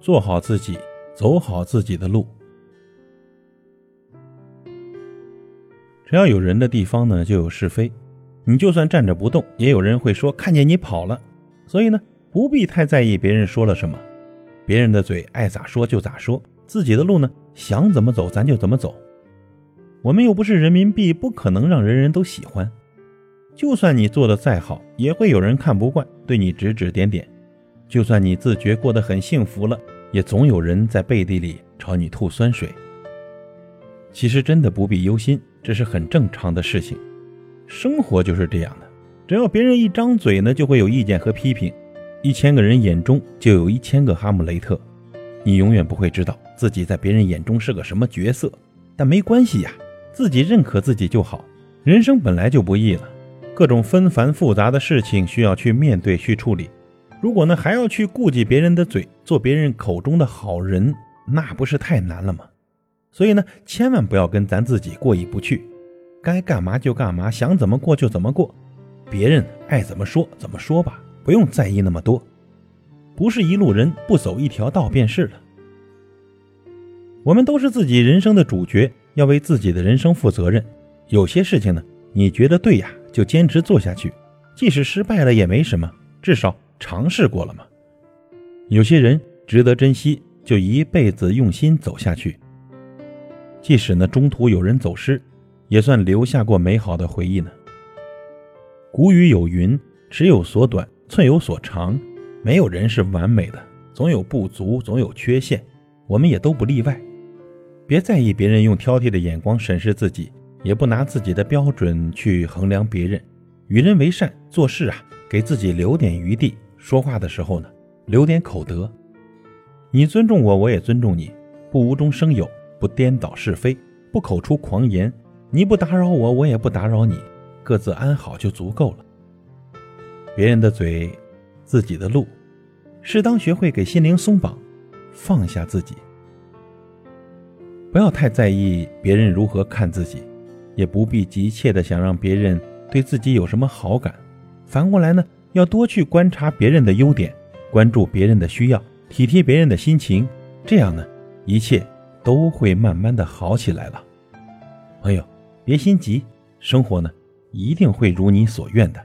做好自己，走好自己的路。只要有人的地方呢，就有是非。你就算站着不动，也有人会说看见你跑了。所以呢，不必太在意别人说了什么。别人的嘴爱咋说就咋说，自己的路呢，想怎么走咱就怎么走。我们又不是人民币，不可能让人人都喜欢。就算你做的再好，也会有人看不惯，对你指指点点。就算你自觉过得很幸福了，也总有人在背地里朝你吐酸水。其实真的不必忧心，这是很正常的事情。生活就是这样的，只要别人一张嘴呢，就会有意见和批评。一千个人眼中就有一千个哈姆雷特，你永远不会知道自己在别人眼中是个什么角色，但没关系呀，自己认可自己就好。人生本来就不易了，各种纷繁复杂的事情需要去面对去处理。如果呢还要去顾及别人的嘴，做别人口中的好人，那不是太难了吗？所以呢，千万不要跟咱自己过意不去，该干嘛就干嘛，想怎么过就怎么过，别人爱怎么说怎么说吧。不用在意那么多，不是一路人，不走一条道便是了。我们都是自己人生的主角，要为自己的人生负责任。有些事情呢，你觉得对呀，就坚持做下去，即使失败了也没什么，至少尝试过了吗。有些人值得珍惜，就一辈子用心走下去。即使呢中途有人走失，也算留下过美好的回忆呢。古语有云：“尺有所短。”寸有所长，没有人是完美的，总有不足，总有缺陷，我们也都不例外。别在意别人用挑剔的眼光审视自己，也不拿自己的标准去衡量别人。与人为善，做事啊，给自己留点余地。说话的时候呢，留点口德。你尊重我，我也尊重你，不无中生有，不颠倒是非，不口出狂言。你不打扰我，我也不打扰你，各自安好就足够了。别人的嘴，自己的路，适当学会给心灵松绑，放下自己。不要太在意别人如何看自己，也不必急切的想让别人对自己有什么好感。反过来呢，要多去观察别人的优点，关注别人的需要，体贴别人的心情。这样呢，一切都会慢慢的好起来了。朋友，别心急，生活呢，一定会如你所愿的。